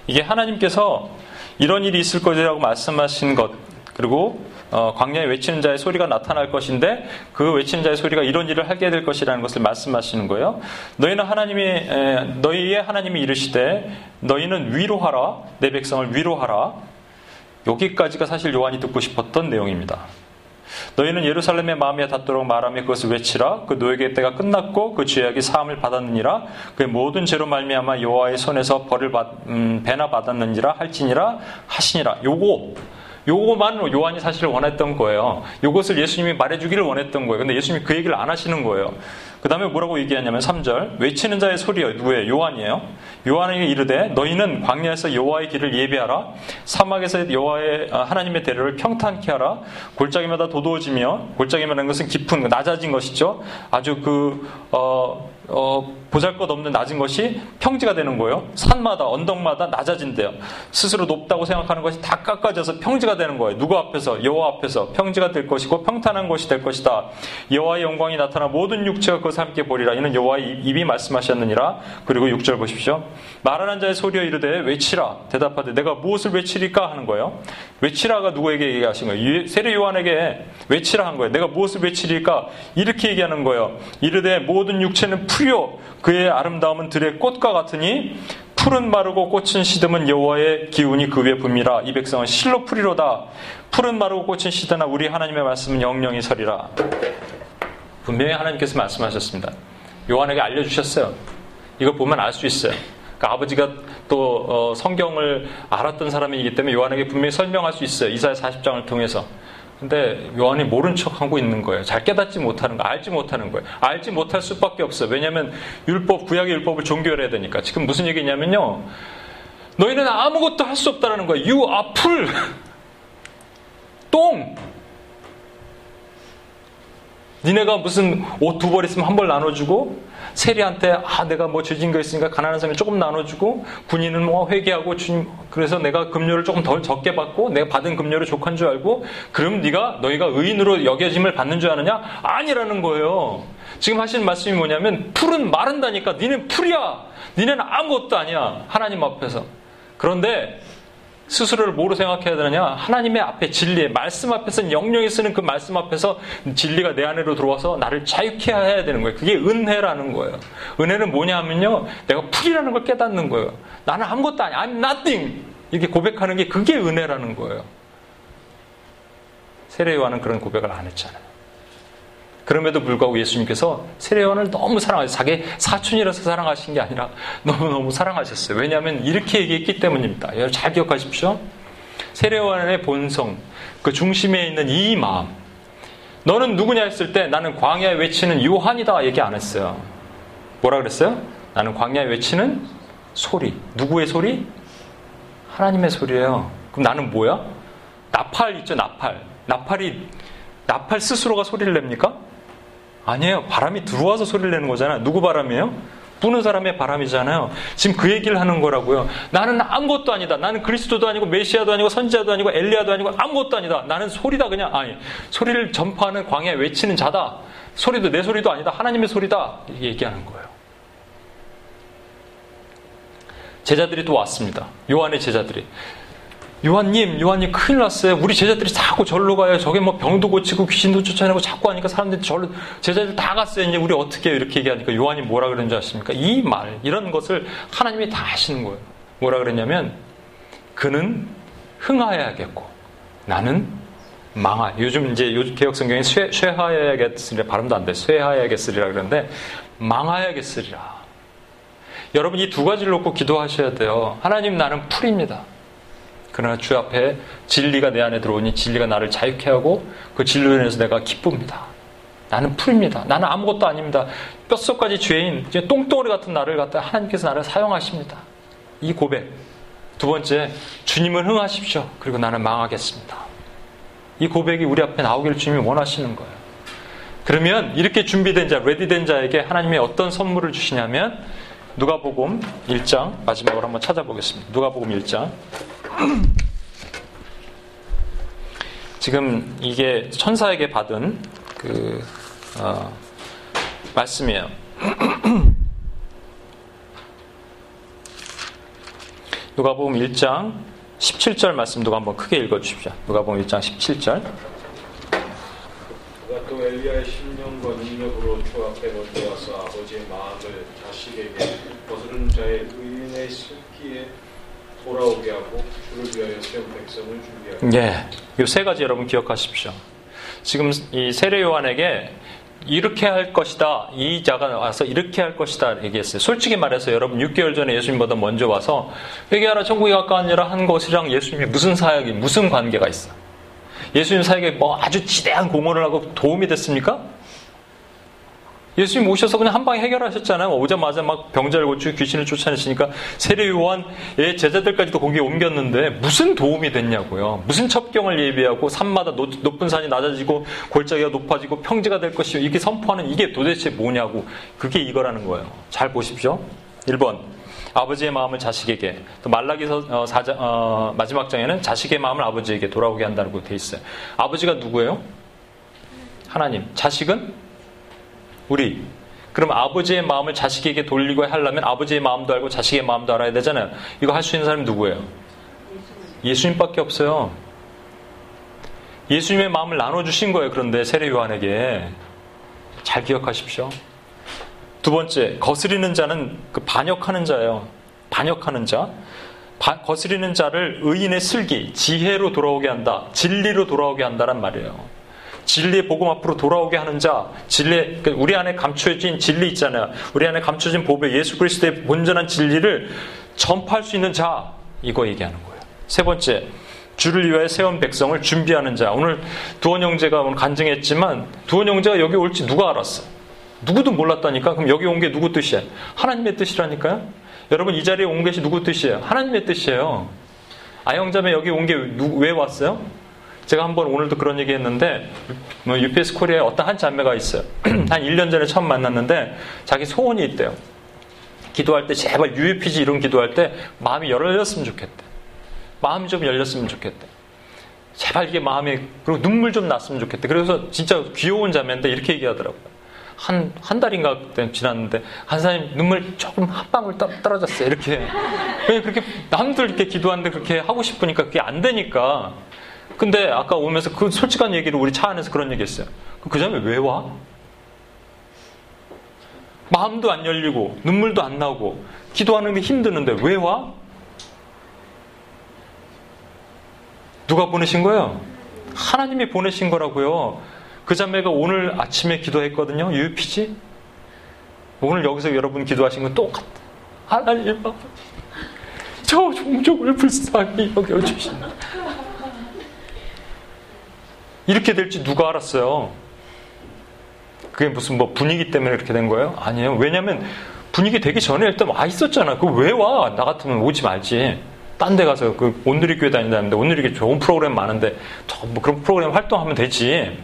이게 하나님께서 이런 일이 있을 것이라고 말씀하신 것 그리고 어, 광야에 외치는 자의 소리가 나타날 것인데 그 외치는 자의 소리가 이런 일을 하게 될 것이라는 것을 말씀하시는 거예요. 너희는 하나님이 에, 너희의 하나님이 이르시되 너희는 위로하라 내 백성을 위로하라 여기까지가 사실 요한이 듣고 싶었던 내용입니다. 너희는 예루살렘의 마음에 닿도록 말하며 그것을 외치라 그 노예의 때가 끝났고 그 죄악이 사함을 받았느니라 그의 모든 죄로 말미암아 여호와의 손에서 벌을 받, 음, 배나 받았느니라 할지니라 하시니라 요거 요거만 요한이 사실 원했던 거예요. 요것을 예수님이 말해주기를 원했던 거예요. 근데 예수님이 그 얘기를 안 하시는 거예요. 그 다음에 뭐라고 얘기하냐면 3절 외치는 자의 소리요 누구예요? 요한이에요. 요한에게 이르되 너희는 광야에서 여호와의 길을 예비하라 사막에서 여호와의 아, 하나님의 대로를 평탄케 하라 골짜기마다 도도해지며 골짜기마라는 것은 깊은 낮아진 것이죠. 아주 그 어, 어, 보잘것 없는 낮은 것이 평지가 되는 거예요. 산마다 언덕마다 낮아진대요. 스스로 높다고 생각하는 것이 다 깎아져서 평지가 되는 거예요. 누구 앞에서 여호와 앞에서 평지가 될 것이고 평탄한 것이 될 것이다. 여호와의 영광이 나타나 모든 육체가 그것을 함께 보리라. 이는 여호와의 입이 말씀하셨느니라. 그리고 6절 보십시오. 말하는 자의 소리여 이르되 외치라. 대답하되 내가 무엇을 외치리까 하는 거예요. 외치라가 누구에게 얘기하신 거예요? 세례 요한에게 외치라 한 거예요. 내가 무엇을 외치리까 이렇게 얘기하는 거예요. 이르되 모든 육체는 풀요 그의 아름다움은 들의 꽃과 같으니 풀은 마르고 꽃은 시듬은 여호와의 기운이 그 위에 붐이라 이 백성은 실로 풀이로다 풀은 마르고 꽃은 시드나 우리 하나님의 말씀은 영영이 서리라 분명히 하나님께서 말씀하셨습니다 요한에게 알려주셨어요 이거 보면 알 수 있어요 그러니까 아버지가 또 어, 성경을 알았던 사람이기 때문에 요한에게 분명히 설명할 수 있어요 이사야 40장을 통해서 근데 요한이 모른 척 하고 있는 거예요. 잘 깨닫지 못하는 거, 알지 못하는 거예요. 알지 못할 수밖에 없어요. 왜냐하면 율법, 구약의 율법을 종교해야 되니까. 지금 무슨 얘기냐면요. 너희는 아무것도 할 수 없다라는 거예요. You are full. 똥. 니네가 무슨 옷 두 벌 있으면 한 벌 나눠주고 세리한테 아 내가 뭐 죄진 거 있으니까 가난한 사람이 조금 나눠주고 군인은 뭐 회개하고 주님 그래서 내가 금료를 조금 덜 적게 받고 내가 받은 금료를 족한 줄 알고 그럼 네가 너희가 의인으로 여겨짐을 받는 줄 아느냐 아니라는 거예요. 지금 하시는 말씀이 뭐냐면 풀은 마른다니까 니는 풀이야. 니네는 아무것도 아니야 하나님 앞에서. 그런데 스스로를 뭐로 생각해야 되느냐? 하나님의 앞에 진리의 말씀 앞에서 영령이 쓰는 그 말씀 앞에서 진리가 내 안으로 들어와서 나를 자유케 해야 되는 거예요. 그게 은혜라는 거예요. 은혜는 뭐냐 하면요. 내가 풀이라는 걸 깨닫는 거예요. 나는 아무것도 아니야. I'm nothing. 이렇게 고백하는 게 그게 은혜라는 거예요. 세례요한은 그런 고백을 안 했잖아요. 그럼에도 불구하고 예수님께서 세례요한을 너무 사랑하셨어요. 자기 사촌이라서 사랑하신 게 아니라 너무너무 사랑하셨어요. 왜냐하면 이렇게 얘기했기 때문입니다. 잘 기억하십시오. 세례요한의 본성, 그 중심에 있는 이 마음. 너는 누구냐 했을 때 나는 광야에 외치는 요한이다 얘기 안 했어요. 뭐라 그랬어요? 나는 광야에 외치는 소리. 누구의 소리? 하나님의 소리예요. 그럼 나는 뭐야? 나팔 있죠, 나팔. 나팔이 나팔 스스로가 소리를 냅니까? 아니에요. 바람이 들어와서 소리를 내는 거잖아요. 누구 바람이에요? 부는 사람의 바람이잖아요. 지금 그 얘기를 하는 거라고요. 나는 아무것도 아니다. 나는 그리스도도 아니고 메시아도 아니고 선지자도 아니고 엘리야도 아니고 아무것도 아니다. 나는 소리다 그냥 아니 소리를 전파하는 광야에 외치는 자다. 소리도 내 소리도 아니다. 하나님의 소리다. 얘기하는 거예요. 제자들이 또 왔습니다. 요한의 제자들이. 요한님, 요한님 큰일 났어요. 우리 제자들이 자꾸 절로 가요. 저게 뭐 병도 고치고 귀신도 쫓아내고 자꾸 하니까 사람들이 절로, 제자들 다 갔어요. 이제 우리 어떻게 해요? 이렇게 얘기하니까 요한이 뭐라 그러는지 아십니까? 이 말, 이런 것을 하나님이 다 하시는 거예요. 뭐라 그랬냐면, 그는 흥하여야겠고, 나는 망하. 요즘 이제 요즘 개혁 성경에 쇠, 쇠하여야겠으리라 발음도 안 돼. 쇠하여야겠으리라 그러는데, 망하여야겠으리라. 여러분 이 두 가지를 놓고 기도하셔야 돼요. 하나님 나는 풀입니다. 그러나 주 앞에 진리가 내 안에 들어오니 진리가 나를 자유케 하고 그 진리로 인해서 내가 기쁩니다. 나는 풀입니다. 나는 아무것도 아닙니다. 뼛속까지 죄인, 똥덩어리 같은 나를 갖다 하나님께서 나를 사용하십니다. 이 고백. 두 번째, 주님은 흥하십시오. 그리고 나는 망하겠습니다. 이 고백이 우리 앞에 나오기를 주님이 원하시는 거예요. 그러면 이렇게 준비된 자, 레디된 자에게 하나님이 어떤 선물을 주시냐면 누가복음 1장 마지막으로 한번 찾아보겠습니다. 누가복음 1장 지금 이게 천사에게 받은 그 어, 말씀이에요. 누가복음 1장 17절 말씀 누가 한번 크게 읽어 주십시오. 누가복음 1장 17절. 그가 또 엘리야의 심령과 능력으로 주 앞에 먼저 와서 아버지의 마음을 자식에게 거스르는 자의 의인의 슬기에 돌아오게 하고 주를 위하여 세운 백성을 준비하고 예. 이 세 가지 여러분 기억하십시오. 지금 이 세례 요한에게 이렇게 할 것이다. 이 자가 와서 이렇게 할 것이다. 얘기했어요. 솔직히 말해서 여러분 6개월 전에 예수님보다 먼저 와서 회개하라 천국이 가까우니라 한 것이랑 예수님이 무슨 사역이 무슨 관계가 있어? 예수님 사역에 뭐 아주 지대한 공헌을 하고 도움이 됐습니까? 예수님 오셔서 그냥 한 방에 해결하셨잖아요. 오자마자 막 병자를 고치고 귀신을 쫓아내시니까 세례 요한의 제자들까지도 거기에 옮겼는데 무슨 도움이 됐냐고요. 무슨 첩경을 예비하고 산마다 높은 산이 낮아지고 골짜기가 높아지고 평지가 될 것이요. 이렇게 선포하는 이게 도대체 뭐냐고. 그게 이거라는 거예요. 잘 보십시오. 1번. 아버지의 마음을 자식에게 또 말라기서 어, 사자, 어, 마지막 장에는 자식의 마음을 아버지에게 돌아오게 한다고 돼 있어요. 아버지가 누구예요? 하나님. 자식은 우리. 그럼 아버지의 마음을 자식에게 돌리고 하려면 아버지의 마음도 알고 자식의 마음도 알아야 되잖아요. 이거 할 수 있는 사람이 누구예요? 예수님밖에 없어요. 예수님의 마음을 나눠주신 거예요. 그런데 세례 요한에게. 잘 기억하십시오. 두 번째, 거스리는 자는 그 반역하는 자예요. 반역하는 자. 바, 거스리는 자를 의인의 슬기, 지혜로 돌아오게 한다. 진리로 돌아오게 한다란 말이에요. 진리의 복음 앞으로 돌아오게 하는 자, 진리, 그 우리 안에 감춰진 진리 있잖아요. 우리 안에 감춰진 보배, 예수 그리스도의 온전한 진리를 전파할 수 있는 자, 이거 얘기하는 거예요. 세 번째, 주를 위하여 세운 백성을 준비하는 자. 오늘 두원 형제가 오늘 간증했지만 두원 형제가 여기 올지 누가 알았어? 누구도 몰랐다니까? 그럼 여기 온 게 누구 뜻이야? 하나님의 뜻이라니까요? 여러분 이 자리에 온 것이 누구 뜻이에요? 하나님의 뜻이에요. 아영자매 여기 온 게 왜 왔어요? 제가 한번 오늘도 그런 얘기 했는데, 뭐 UPS 코리아에 어떤 한 자매가 있어요. 한 1년 전에 처음 만났는데, 자기 소원이 있대요. 기도할 때 제발 UPG 이런 기도할 때 마음이 열렸으면 좋겠대. 마음이 좀 열렸으면 좋겠대. 제발 이게 마음이, 그리고 눈물 좀 났으면 좋겠대. 그래서 진짜 귀여운 자매인데 이렇게 얘기하더라고요. 한, 한 달인가 지났는데, 한 사람이 눈물 조금 한 방울 떨, 떨어졌어요. 이렇게. 왜 그렇게, 남들 이렇게 기도하는데 그렇게 하고 싶으니까 그게 안 되니까. 근데 아까 오면서 그 솔직한 얘기를 우리 차 안에서 그런 얘기 했어요. 그 점에 왜 와? 마음도 안 열리고, 눈물도 안 나오고, 기도하는 게 힘드는데 왜 와? 누가 보내신 거예요? 하나님이 보내신 거라고요. 그 자매가 오늘 아침에 기도했거든요. UPG. 오늘 여기서 여러분 기도하신 건 똑같아. 하나님, 저 종족을 불쌍히 여겨주신다. 이렇게 될지 누가 알았어요? 그게 무슨 뭐 분위기 때문에 그렇게 된 거예요? 아니에요. 왜냐면 분위기 되기 전에 일단 와 있었잖아. 그 왜 와? 나 같으면 오지 말지. 딴 데 가서 그 온누리 교회 다닌다는데 온누리 교회 좋은 프로그램 많은데 뭐 그런 프로그램 활동하면 되지.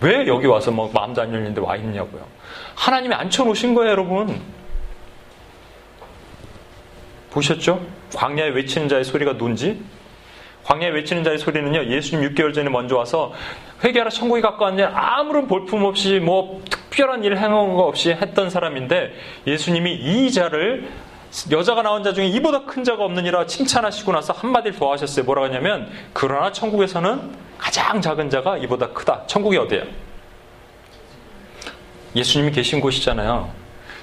왜 여기 와서 뭐 마음도 안 열리는데 와 있냐고요. 하나님이 앉혀놓으신 거예요, 여러분. 보셨죠? 광야에 외치는 자의 소리가 뭔지? 광야에 외치는 자의 소리는요, 예수님 6개월 전에 먼저 와서 회개하라 천국이 가까웠냐 아무런 볼품 없이 뭐 특별한 일을 행한 거 없이 했던 사람인데 예수님이 이 자를 여자가 나온 자 중에 이보다 큰 자가 없느니라 칭찬하시고 나서 한마디를 더 하셨어요. 뭐라고 하냐면 그러나 천국에서는 가장 작은 자가 이보다 크다. 천국이 어디야? 예수님이 계신 곳이잖아요.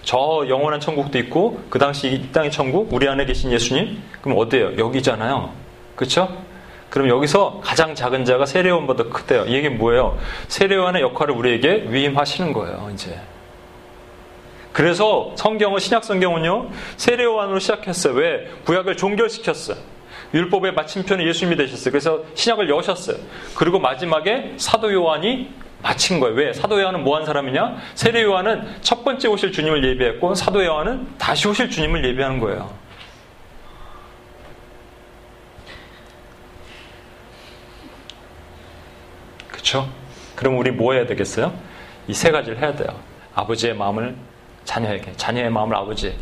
저 영원한 천국도 있고 그 당시 이 땅의 천국 우리 안에 계신 예수님 그럼 어디예요? 여기잖아요. 그렇죠? 그럼 여기서 가장 작은 자가 세례원보다 크대요. 이게 뭐예요? 세례원의 역할을 우리에게 위임하시는 거예요. 이제 그래서 성경은 신약 성경은요 세례요한으로 시작했어요. 왜 구약을 종결시켰어요. 율법의 마침표는 예수님이 되셨어요. 그래서 신약을 여셨어요. 그리고 마지막에 사도 요한이 마친 거예요. 왜? 사도 요한은 뭐 한 사람이냐? 세례 요한은 첫 번째 오실 주님을 예비했고 사도 요한은 다시 오실 주님을 예비하는 거예요. 그렇죠? 그럼 우리 뭐 해야 되겠어요? 이 세 가지를 해야 돼요. 아버지의 마음을 자녀에게, 자녀의 마음을 아버지에게.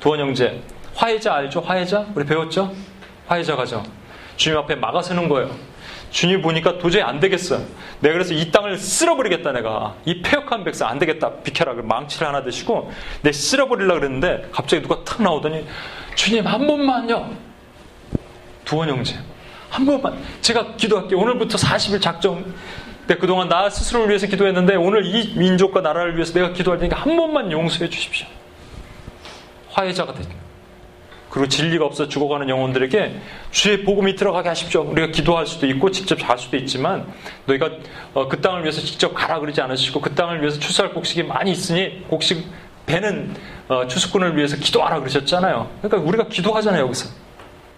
두원 형제, 화해자 알죠? 화해자? 우리 배웠죠? 화해자 가죠. 주님 앞에 막아서는 거예요. 주님 보니까 도저히 안 되겠어요. 내가 그래서 이 땅을 쓸어버리겠다, 내가. 이 폐역한 백성 안 되겠다. 비켜라. 망치를 하나 드시고, 내 쓸어버리려 그랬는데, 갑자기 누가 탁 나오더니, 주님 한 번만요. 두원 형제. 한 번만. 제가 기도할게요. 오늘부터 40일 작정. 내 그동안 나 스스로를 위해서 기도했는데 오늘 이 민족과 나라를 위해서 내가 기도할 테니까 한 번만 용서해 주십시오. 화해자가 되죠. 그리고 진리가 없어 죽어가는 영혼들에게 주의 복음이 들어가게 하십시오. 우리가 기도할 수도 있고 직접 잘 수도 있지만 너희가 어, 그 땅을 위해서 직접 가라 그러지 않으시고 그 땅을 위해서 추수할 곡식이 많이 있으니 곡식 배는 어, 추수꾼을 위해서 기도하라 그러셨잖아요. 그러니까 우리가 기도하잖아요 여기서.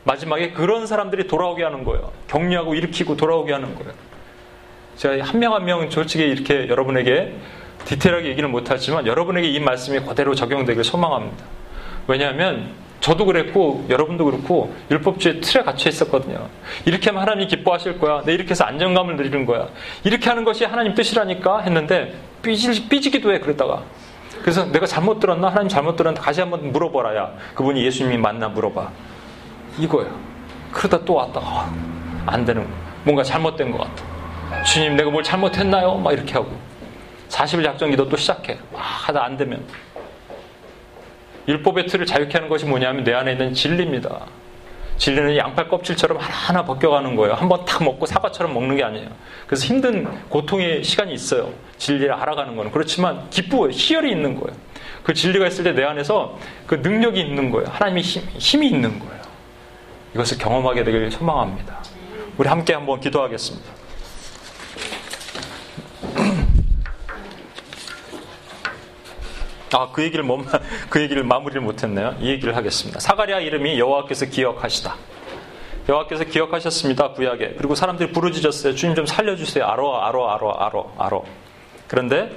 마지막에 그런 사람들이 돌아오게 하는 거예요. 격려하고 일으키고 돌아오게 하는 거예요. 제가 한명 한 명 솔직히 이렇게 여러분에게 디테일하게 얘기는 못하지만 여러분에게 이 말씀이 그대로 적용되길 소망합니다. 왜냐하면 저도 그랬고 여러분도 그렇고 율법주의 틀에 갇혀 있었거든요. 이렇게 하면 하나님이 기뻐하실 거야. 내 이렇게 해서 안정감을 누리는 거야. 이렇게 하는 것이 하나님 뜻이라니까 했는데 삐지, 삐지기도 해 그랬다가 그래서 내가 잘못 들었나? 하나님 잘못 들었는데 다시 한번 물어보라야. 그분이 예수님이 맞나 물어봐. 이거야. 그러다 또 왔다. 아, 안 되는 거야. 뭔가 잘못된 것 같아. 주님 내가 뭘 잘못했나요? 막 이렇게 하고. 40일 작정기도 또 시작해. 막 하다 안 되면. 율법의 틀을 자유케 하는 것이 뭐냐면 내 안에 있는 진리입니다. 진리는 양팔 껍질처럼 하나하나 벗겨가는 거예요. 한번 탁 먹고 사과처럼 먹는 게 아니에요. 그래서 힘든 고통의 시간이 있어요. 진리를 알아가는 거는. 그렇지만 기쁘고요. 희열이 있는 거예요. 그 진리가 있을 때 내 안에서 그 능력이 있는 거예요. 하나님의 힘, 힘이 있는 거예요. 이것을 경험하게 되길 소망합니다. 우리 함께 한번 기도하겠습니다 아, 그 얘기를 못, 그 얘기를 마무리를 못했네요. 이 얘기를 하겠습니다. 사가랴 이름이 여호와께서 기억하시다. 여호와께서 기억하셨습니다. 구약에. 그리고 사람들이 부르짖었어요. 주님 좀 살려주세요. 알어, 알어, 알어, 알어, 알어. 그런데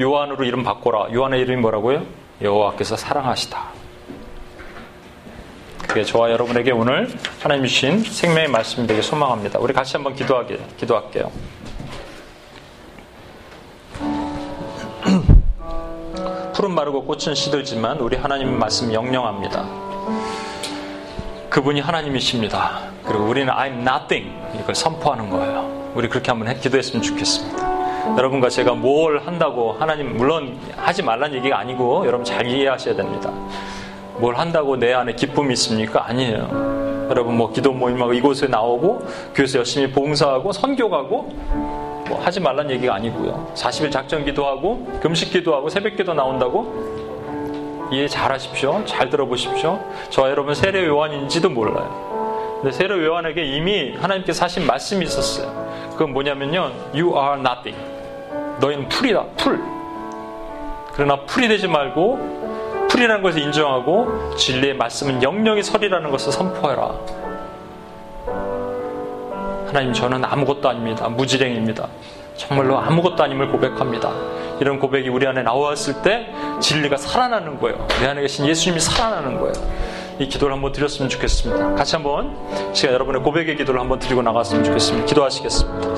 요한으로 이름 바꿔라. 요한의 이름이 뭐라고요? 여호와께서 사랑하시다. 그게 저와 여러분에게 오늘 하나님 주신 생명의 말씀이 되게 소망합니다. 우리 같이 한번 기도하게, 기도할게요. 푸른 마르고 꽃은 시들지만 우리 하나님 말씀 영영합니다. 그분이 하나님이십니다. 그리고 우리는 I'm nothing 이걸 선포하는 거예요. 우리 그렇게 한번 기도했으면 좋겠습니다. 여러분과 제가 뭘 한다고 하나님 물론 하지 말란 얘기가 아니고 여러분 잘 이해하셔야 됩니다. 뭘 한다고 내 안에 기쁨이 있습니까? 아니에요. 여러분 뭐 기도 모임하고 이곳에 나오고 교회에서 열심히 봉사하고 선교 가고 뭐 하지 말란 얘기가 아니고요. 40일 작전 기도하고 금식 기도하고 새벽 기도 나온다고 이해 잘 하십시오. 잘 들어보십시오. 저와 여러분 세례 요한인지도 몰라요. 근데 세례 요한에게 이미 하나님께서 하신 말씀이 있었어요. 그건 뭐냐면요. You are nothing. 너희는 풀이다. 풀. 그러나 풀이 되지 말고 풀이라는 것을 인정하고 진리의 말씀은 영영히 서리라는 것을 선포해라. 하나님 저는 아무것도 아닙니다. 무지랭입니다. 정말로 아무것도 아님을 고백합니다. 이런 고백이 우리 안에 나왔을 때 진리가 살아나는 거예요. 내 안에 계신 예수님이 살아나는 거예요. 이 기도를 한번 드렸으면 좋겠습니다. 같이 한번 제가 여러분의 고백의 기도를 한번 드리고 나갔으면 좋겠습니다. 기도하시겠습니다.